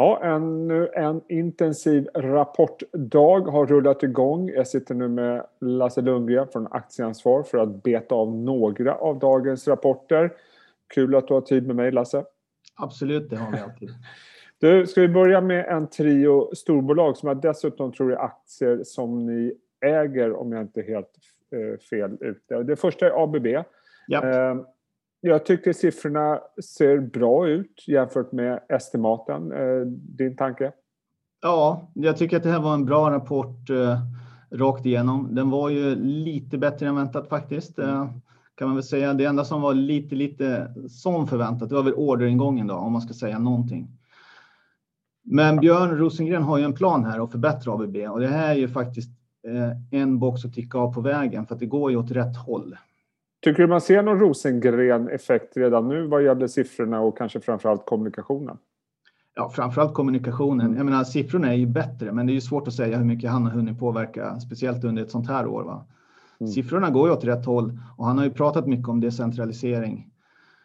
Ja, ännu en intensiv rapportdag har rullat igång. Jag sitter nu med Lasse Lundgren från Aktieansvar för att beta av några av dagens rapporter. Kul att du har tid med mig, Lasse. Absolut, det har vi alltid. Du, ska vi börja med en trio storbolag som jag dessutom tror är aktier som ni äger om jag inte är helt eh, fel ute. Det första är ABB. Japp. Jag tycker siffrorna ser bra ut jämfört med estimaten. Eh, din tanke? Ja, jag tycker att det här var en bra rapport eh, rakt igenom. Den var ju lite bättre än väntat faktiskt. Eh, kan man väl säga. Det enda som var lite, lite som förväntat, det var väl orderingången då, om man ska säga någonting. Men Björn Rosengren har ju en plan här att förbättra ABB och det här är ju faktiskt eh, en box att ticka av på vägen för att det går ju åt rätt håll. Tycker du man ser någon Rosengren-effekt redan nu vad gäller siffrorna och kanske framförallt kommunikationen? Ja, framförallt kommunikationen. Jag menar, siffrorna är ju bättre, men det är ju svårt att säga hur mycket han har hunnit påverka, speciellt under ett sånt här år. Va? Mm. Siffrorna går ju åt rätt håll och han har ju pratat mycket om decentralisering.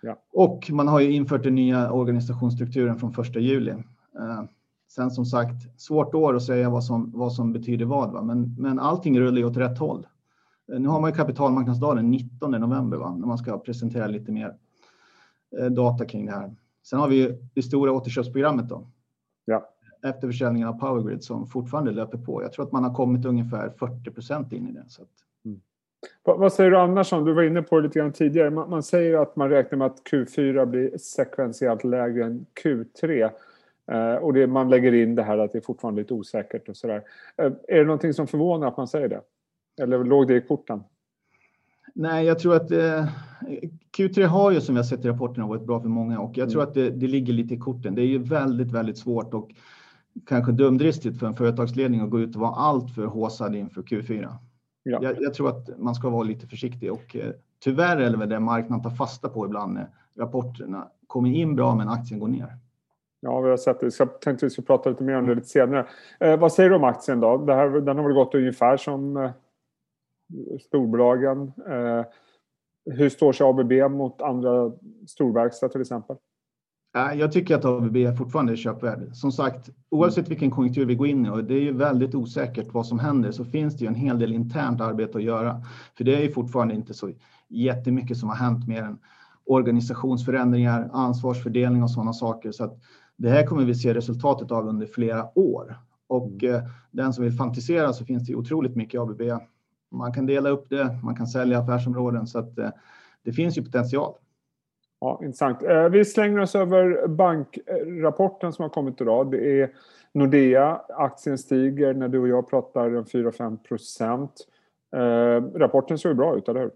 Ja. Och man har ju infört den nya organisationsstrukturen från första juli. Eh, sen som sagt, svårt år att säga vad som, vad som betyder vad, va? Men, men allting rullar ju åt rätt håll. Eh, nu har man ju kapitalmarknadsdagen 19 november va? när man ska presentera lite mer eh, data kring det här. Sen har vi ju det stora återköpsprogrammet då. Ja. Efter försäljningen av Powergrid som fortfarande löper på. Jag tror att man har kommit ungefär 40 procent in i det. Så att... mm. Vad säger du annars om, du var inne på det lite grann tidigare, man, man säger att man räknar med att Q4 blir sekventiellt lägre än Q3. Eh, och det, man lägger in det här att det är fortfarande lite osäkert och sådär. Eh, är det någonting som förvånar att man säger det? Eller låg det i korten? Nej, jag tror att eh, Q3 har ju som har sett i rapporterna varit bra för många och jag tror mm. att det, det, ligger lite i korten. Det är ju väldigt, väldigt svårt och kanske dumdristigt för en företagsledning att gå ut och vara alltför håsad inför Q4. Ja. Jag, jag, tror att man ska vara lite försiktig och eh, tyvärr är det väl det marknaden tar fasta på ibland när rapporterna kommer in bra men aktien går ner. Ja, vi har sett det. Jag tänkte att vi skulle prata lite mer om det lite senare. Eh, vad säger du om aktien då? Det här, den har väl gått ungefär som eh, storbolagen. Eh, hur står sig ABB mot andra storverkstad till exempel? Jag tycker att ABB fortfarande är köpvärd. Som sagt, oavsett vilken konjunktur vi går in i och det är ju väldigt osäkert vad som händer så finns det ju en hel del internt arbete att göra. För det är ju fortfarande inte så jättemycket som har hänt mer än organisationsförändringar, ansvarsfördelning och sådana saker. Så att det här kommer vi se resultatet av under flera år. Och mm. eh, den som vill fantisera så finns det otroligt mycket ABB man kan dela upp det, man kan sälja affärsområden så att eh, det finns ju potential. Ja, intressant. Eh, vi slänger oss över bankrapporten som har kommit idag. Det är Nordea, aktien stiger när du och jag pratar 4-5 procent. Eh, rapporten såg bra ut, eller hur?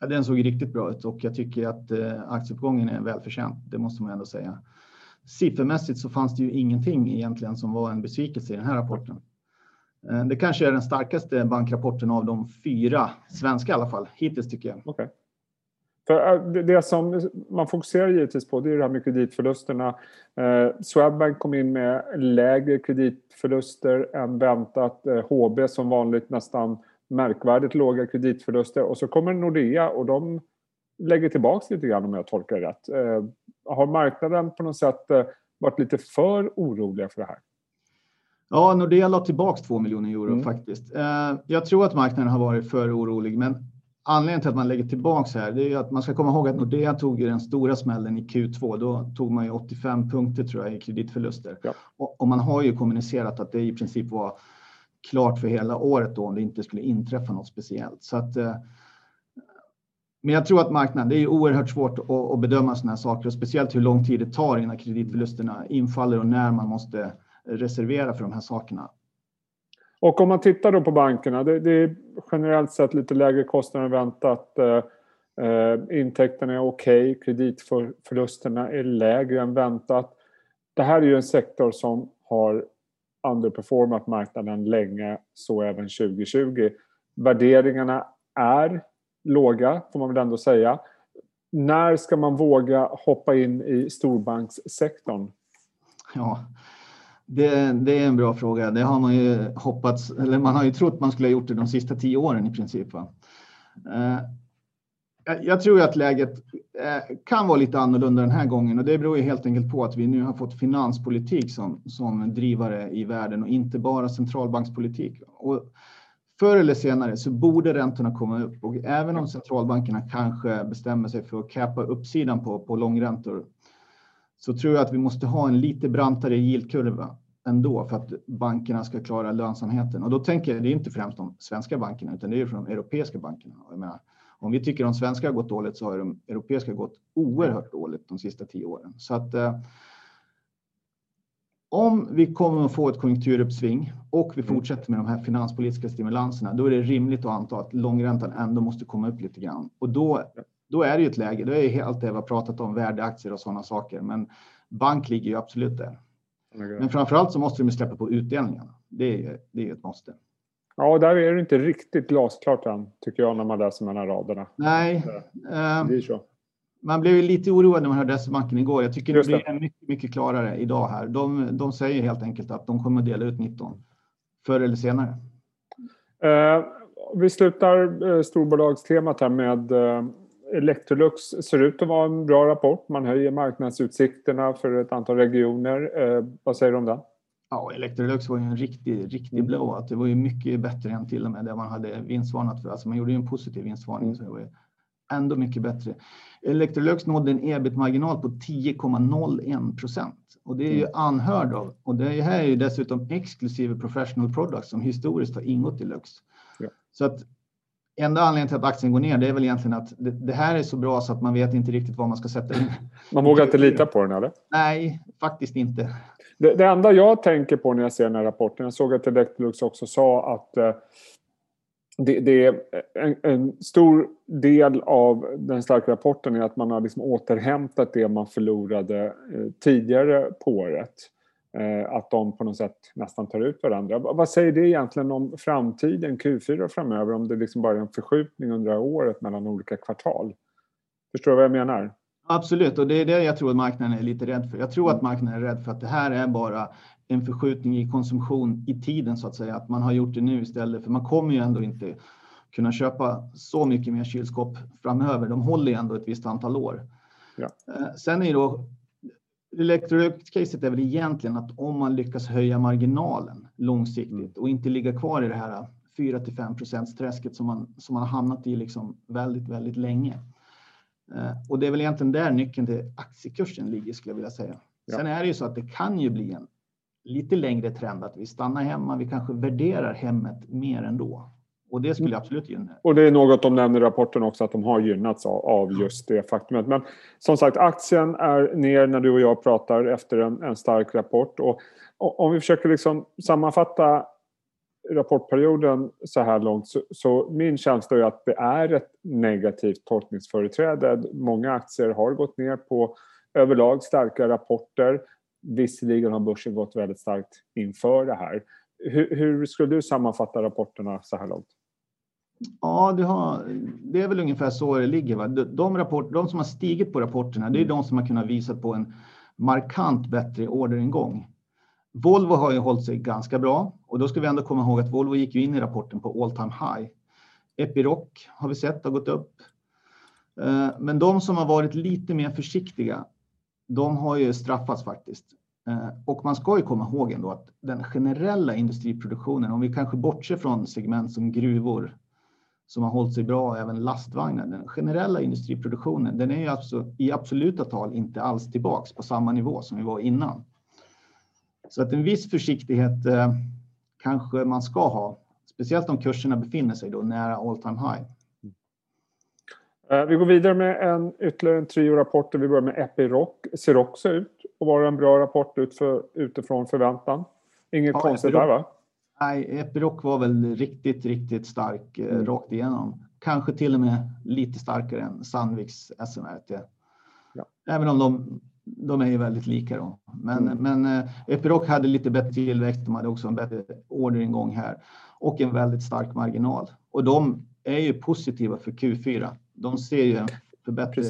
Ja, den såg riktigt bra ut och jag tycker att aktieuppgången är välförtjänt. Det måste man ändå säga. Siffermässigt så fanns det ju ingenting egentligen som var en besvikelse i den här rapporten. Eh, det kanske är den starkaste bankrapporten av de fyra svenska i alla fall, hittills tycker jag. Okay. För eh, det som man fokuserar givetvis på det är det här med kreditförlusterna. Eh, Swedbank kom in med lägre kreditförluster än väntat. Eh, HB som vanligt nästan märkvärdigt låga kreditförluster. Och så kommer Nordea och de lägger tillbaks lite grann om jag tolkar det rätt. Har marknaden på något sätt varit lite för oroliga för det här? Ja, Nordea la tillbaka 2 miljoner euro mm. faktiskt. Eh, jag tror att marknaden har varit för orolig, men anledningen till att man lägger tillbaka här, det är att man ska komma ihåg att Nordea tog den stora smällen i Q2. Då tog man ju 85 punkter tror jag i kreditförluster. Ja. Och, och, man har ju kommunicerat att det i princip var klart för hela året då om det inte skulle inträffa något speciellt. Så att, eh, men jag tror att marknaden, det är oerhört svårt att, att bedöma sådana här saker och speciellt hur lång tid det tar innan kreditförlusterna infaller och när man måste reservera för de här sakerna. Och om man tittar då på bankerna, det, det är generellt sett lite lägre kostnader än väntat. Eh, eh intäkterna är okej, okay, kreditförlusterna är lägre än väntat. Det här är ju en sektor som har underperformat marknaden länge, så även 2020. Värderingarna är låga, får man väl ändå säga. När ska man våga hoppa in i storbankssektorn? Ja, det, det, är en bra fråga. Det har man ju hoppats, eller man har ju trott man skulle ha gjort det de sista tio åren i princip. Va? Eh, jag tror att läget eh, kan vara lite annorlunda den här gången och det beror ju helt enkelt på att vi nu har fått finanspolitik som, som drivare i världen och inte bara centralbankspolitik. Och förr eller senare så borde räntorna komma upp och även om centralbankerna kanske bestämmer sig för att cappa uppsidan på, på långräntor så tror jag att vi måste ha en lite brantare yieldkurva ändå för att bankerna ska klara lönsamheten. Och då tänker jag, det är inte främst de svenska bankerna utan det är från de europeiska bankerna. Jag menar, om vi tycker de svenska har gått dåligt så har de europeiska gått oerhört dåligt de sista tio åren. Så att eh, om vi kommer att få ett konjunkturuppsving och vi fortsätter med de här finanspolitiska stimulanserna, då är det rimligt att anta att långräntan ändå måste komma upp lite grann. Och då, då är det ju ett läge, då är allt det vi har pratat om, värdeaktier och sådana saker. Men bank ligger ju absolut där. Men framför allt så måste de släppa på utdelningarna. Det är, det är ett måste. Ja, där är det inte riktigt glasklart än, tycker jag, när man läser mellan raderna. Nej. Det blir så man blev lite oroad när man hörde SE-banken igår. Jag tycker det blir mycket, mycket klarare idag här. De, de säger helt enkelt att de kommer att dela ut 19 förr eller senare. Eh, vi slutar eh, storbolagstemat här med eh, Electrolux. Ser ut att vara en bra rapport. Man höjer marknadsutsikterna för ett antal regioner. Eh, vad säger du om det? Ja, Electrolux var ju en riktig, riktig blowout. Det var ju mycket bättre än till och med det man hade vinstvarnat för. Alltså man gjorde ju en positiv vinstvarning. Så det var ändå mycket bättre. Electrolux nådde en ebit-marginal på 10,01 procent och det är ju anhörd mm. av. Och det här är ju dessutom exklusive professional products som historiskt har ingått i Lux. Ja. Så att enda anledningen till att aktien går ner, det är väl egentligen att det, det, här är så bra så att man vet inte riktigt vad man ska sätta in. Man vågar inte lita på den eller? Nej, faktiskt inte. Det, det enda jag tänker på när jag ser den här rapporten, jag såg att Electrolux också sa att eh, det, det, är en, en, stor del av den starka rapporten är att man har liksom återhämtat det man förlorade eh, tidigare på året. Eh, att de på något sätt nästan tar ut varandra. Vad säger det egentligen om framtiden, Q4 framöver, om det liksom bara är en förskjutning under året mellan olika kvartal? Förstår du vad jag menar? Absolut, och det är det jag tror att marknaden är lite rädd för. Jag tror att marknaden är rädd för att det här är bara en förskjutning i konsumtion i tiden så att säga. Att man har gjort det nu istället, för man kommer ju ändå inte kunna köpa så mycket mer kylskåp framöver. De håller ju ändå ett visst antal år. Ja. Eh, sen är då Electrolux-caset är väl egentligen att om man lyckas höja marginalen långsiktigt mm. och inte ligga kvar i det här 4 till 5 procents träsket som man, som man har hamnat i liksom väldigt, väldigt länge. Eh, och det är väl egentligen där nyckeln till aktiekursen ligger skulle jag vilja säga. Ja. Sen är det ju så att det kan ju bli en lite längre trend att vi stannar hemma. Vi kanske värderar hemmet mer ändå. Och det skulle absolut gynna. Och det är något de nämner i rapporten också att de har gynnats av, av just det faktumet. Men som sagt, aktien är ner när du och jag pratar efter en, en stark rapport. Och, och om vi försöker liksom sammanfatta rapportperioden så här långt så, så, min känsla är att det är ett negativt tolkningsföreträde. Många aktier har gått ner på överlag starka rapporter. Visserligen har börsen gått väldigt starkt inför det här. Hur, hur skulle du sammanfatta rapporterna så här långt? Ja, det, har, det är väl ungefär så det ligger. Va? De, rapport, de som har stigit på rapporterna, det är de som har kunnat visa på en markant bättre orderingång. Volvo har ju hållit sig ganska bra och då ska vi ändå komma ihåg att Volvo gick ju in i rapporten på all time high. Epiroc har vi sett har gått upp. Eh, men de som har varit lite mer försiktiga, de har ju straffats faktiskt. Eh, och man ska ju komma ihåg ändå att den generella industriproduktionen, om vi kanske bortser från segment som gruvor som har hållit sig bra, även lastvagnar, den generella industriproduktionen, den är ju alltså i absoluta tal inte alls tillbaks på samma nivå som vi var innan. Så att en viss försiktighet eh, kanske man ska ha, speciellt om kurserna befinner sig då nära all time high. Eh, vi går vidare med en, ytterligare en trio rapporter. Vi börjar med Epiroc. Ser också ut att vara en bra rapport utför, utifrån förväntan. Inget ja, konstigt Epiroc, där va? Nej, Epiroc var väl riktigt, riktigt stark eh, mm. rakt igenom. Kanske till och med lite starkare än Sandviks SMRT. Ja. Även om de, de är ju väldigt lika då. Men, mm. men eh, Epiroc hade lite bättre tillväxt. De hade också en bättre orderingång här och en väldigt stark marginal. Och de är ju positiva för Q4 de ser ju en förbättring.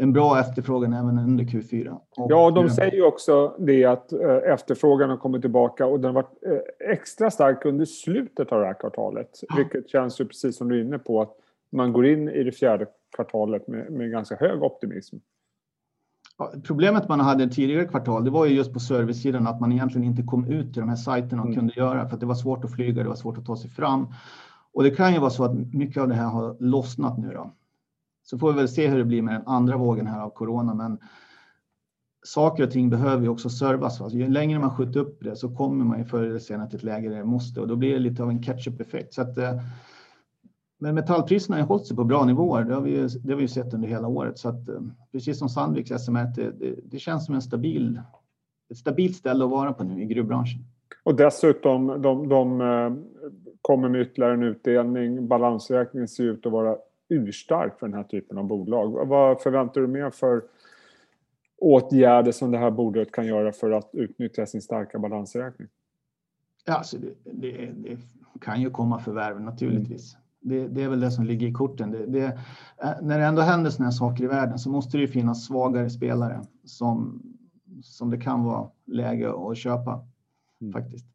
En bra efterfrågan även under Q4. Och, ja, de säger ju också det att eh, efterfrågan har kommit tillbaka och den har varit eh, extra stark under slutet av det här kvartalet. Ja. Vilket känns ju precis som du är inne på att man går in i det fjärde kvartalet med, med ganska hög optimism. Ja, problemet man hade tidigare kvartal, det var ju just på servicesidan att man egentligen inte kom ut till de här sajterna och mm. kunde göra för att det var svårt att flyga, det var svårt att ta sig fram. Och det kan ju vara så att mycket av det här har lossnat nu då. Så får vi väl se hur det blir med den andra vågen här av corona, men saker och ting behöver ju också servas. Alltså, Ju längre man skjuter upp det så kommer man ju förr eller senare till ett läge där det måste och då blir det lite av en catch-up-effekt. Så att, eh, men metallpriserna har hållit sig på bra nivåer. Det har vi, det har vi sett under hela året. Så att, eh, precis som Sandviks SMR, det, det, det, känns som en stabil, ett stabilt ställe att vara på nu i gruvbranschen. Och dessutom, de, de eh, kommer med ytterligare en utdelning. Balansräkningen ser ut att vara urstark för den här typen av bolag. Vad förväntar du mer för åtgärder som det här bolaget kan göra för att utnyttja sin starka balansräkning? Ja, alltså det, det, det kan ju komma förvärv naturligtvis. Mm. Det, det, är väl det som ligger i korten. Det, det, eh, när det ändå händer sådana här saker i världen så måste det ju finnas svagare spelare som, som det kan vara läge att köpa mm. faktiskt.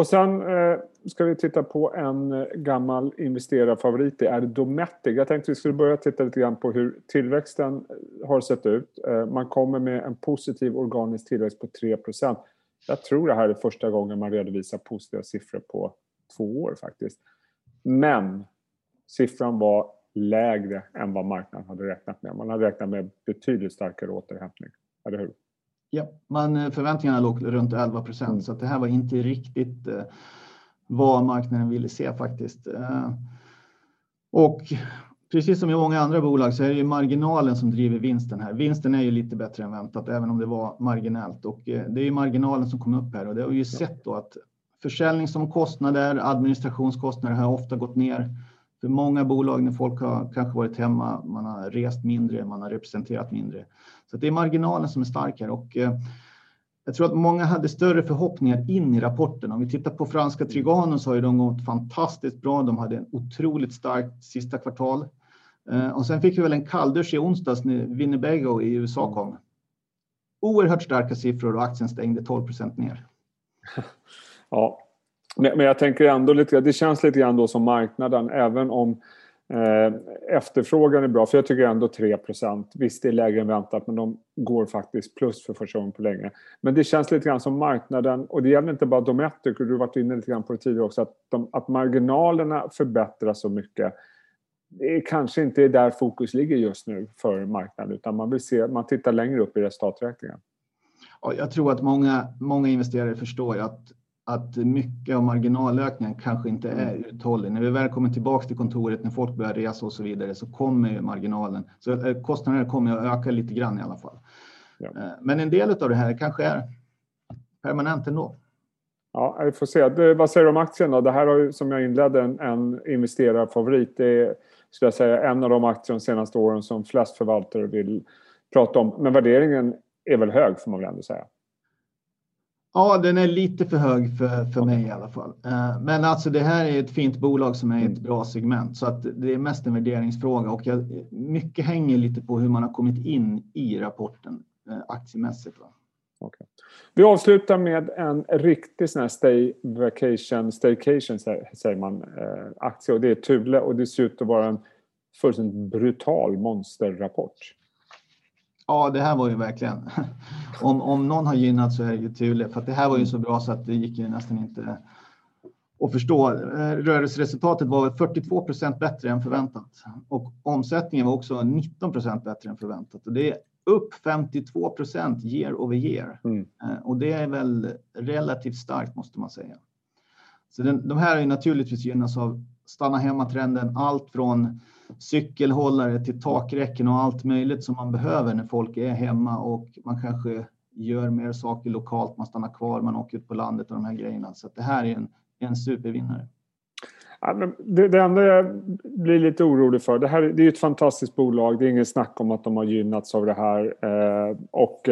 Och sen eh, ska vi titta på en eh, gammal investerarfavorit. Det är Dometic. Jag tänkte vi skulle börja titta lite grann på hur tillväxten eh, har sett ut. Eh, man kommer med en positiv organisk tillväxt på 3% Jag tror det här är första gången man redovisar positiva siffror på två år faktiskt. Men siffran var lägre än vad marknaden hade räknat med. Man hade räknat med betydligt starkare återhämtning. Eller hur? Ja, man, eh, förväntningarna låg runt 11 procent så det här var inte riktigt eh, vad marknaden ville se faktiskt. Eh, och precis som i många andra bolag så är det ju marginalen som driver vinsten här. Vinsten är ju lite bättre än väntat, även om det var marginellt och det är ju marginalen som kom upp här och det har vi ju sett då att försäljningsomkostnader, administrationskostnader har ofta gått ner för många bolag när folk har kanske varit hemma, man har rest mindre, man har representerat mindre. Så det är marginalen som är stark här och eh, jag tror att många hade större förhoppningar in i rapporten. Om vi tittar på franska Trigano så har ju de gått fantastiskt bra. De hade en otroligt starkt sista kvartal. Eh, och sen fick vi väl en kalldusch i onsdags när Winnebago i USA kom. Oerhört starka siffror och aktien stängde 12 procent ner. Ja, men, jag tänker ändå lite det känns lite grann då som marknaden, även om eh, efterfrågan är bra, för jag tycker ändå 3 Visst, det är lägre än väntat, men de går faktiskt plus för första gången på länge. Men det känns lite grann som marknaden, och det gäller inte bara Dometic, du har varit inne lite grann på det tidigare också, att, de, att marginalerna förbättras så mycket. Det är kanske inte är där fokus ligger just nu för marknaden, utan man vill se, man tittar längre upp i resultaträkningen. jag tror att många, många investerare förstår att att mycket av marginalökningen kanske inte är mm. uthållig. När vi väl kommer tillbaka till kontoret, när folk börjar resa och så vidare, så kommer marginalen. Så eh, kostnaderna kommer att öka lite grann i alla fall. Ja. Eh, men en del av det här kanske är permanent ändå. Ja, vi får se. Det, vad säger du om aktien då? Det här har ju, som jag inledde, en, en investerarfavorit. Det är, skulle jag säga, en av de aktier de senaste åren som flest förvaltare vill prata om. Men värderingen är väl hög, får man väl ändå säga. Ja, den är lite för hög för, för mig i alla fall. Eh, men alltså det här är ett fint bolag som är ett mm. bra segment så att det är mest en värderingsfråga och jag, mycket hänger lite på hur man har kommit in i rapporten eh, aktiemässigt. Okay. Vi avslutar med en riktig sån här stay vacation, staycation säger man, eh, aktie och det är Thule och det ser ut att vara en fullständigt brutal monsterrapport. Ja, det här var ju verkligen. Om, om någon har gynnat så är det ju Thule, för att det här var ju så bra så att det gick ju nästan inte att förstå. Eh, rörelseresultatet var 42 procent bättre än förväntat och omsättningen var också 19 procent bättre än förväntat. Och det är upp 52 procent year over year mm. Eh, och det är väl relativt starkt måste man säga. Så den, de här är naturligtvis gynnas av stanna hemma-trenden, allt från cykelhållare till takräcken och allt möjligt som man behöver när folk är hemma och man kanske gör mer saker lokalt, man stannar kvar, man åker ut på landet och de här grejerna. Så det här är en, en supervinnare. Det, det enda jag blir lite orolig för, det här det är ett fantastiskt bolag, det är ingen snack om att de har gynnats av det här. Eh, och,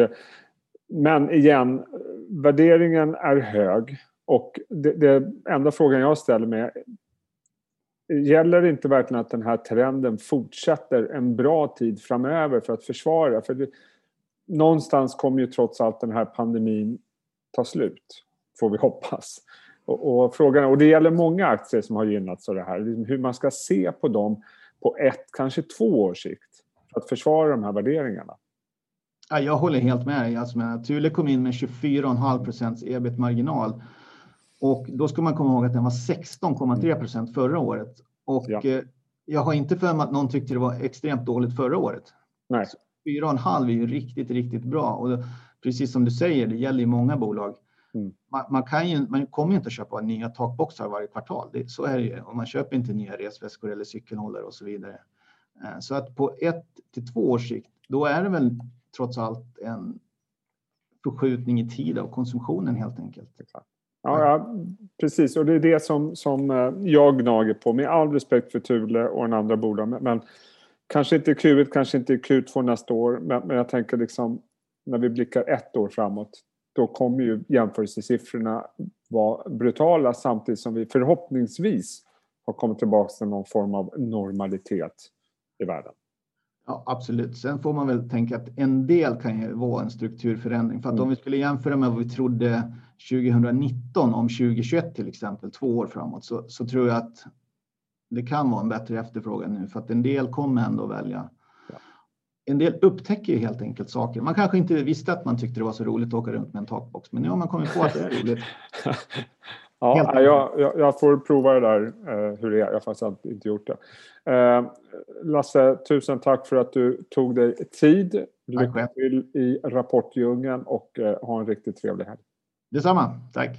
men igen, värderingen är hög och det, det enda frågan jag ställer mig gäller det inte verkligen att den här trenden fortsätter en bra tid framöver för att försvara? För det, någonstans kommer ju trots allt den här pandemin ta slut, får vi hoppas. Och, och, frågan, och det gäller många aktier som har gynnats av det här, liksom hur man ska se på dem på ett, kanske två års sikt för att försvara de här värderingarna? Ja, jag håller helt med dig. Alltså, Thule kom in med 24,5 ebit-marginal och då ska man komma ihåg att den var 16,3 procent förra året. Och ja. Eh, jag har inte för mig att någon tyckte det var extremt dåligt förra året. Nej. 4,5 är ju riktigt, riktigt bra. Och precis som du säger, det gäller ju många bolag. Mm. Man, man, kan ju, man kommer ju inte att köpa nya takboxar varje kvartal. Det, så är det ju. Och man köper inte nya resväskor eller cykelhållare och så vidare. Eh, så att på ett till två års sikt, då är det väl trots allt en förskjutning i tid av konsumtionen helt enkelt. Ja, ja, precis. Och det är det som, som eh, jag gnager på. Med all respekt för Thule och den andra bolagen. Men kanske inte Q1, kanske inte Q2 nästa år. Men, men jag tänker liksom när vi blickar ett år framåt. Då kommer ju jämförelsesiffrorna vara brutala samtidigt som vi förhoppningsvis har kommit tillbaka till någon form av normalitet i världen. Ja, absolut. Sen får man väl tänka att en del kan ju vara en strukturförändring. För att mm. om vi skulle jämföra med vad vi trodde 2019 om 2021 till exempel, två år framåt, så, så tror jag att det kan vara en bättre efterfrågan nu för att en del kommer ändå välja. Ja. En del upptäcker ju helt enkelt saker. Man kanske inte visste att man tyckte det var så roligt att åka runt med en takbox, men nu har man kommit på att det är roligt. Ja, jag, jag, jag, får prova det där eh, hur det är. Jag har faktiskt inte gjort det. Eh, Lasse, tusen tack för att du tog dig tid. Lycka till i rapportdjungeln och eh, ha en riktigt trevlig helg. Detsamma. Tack.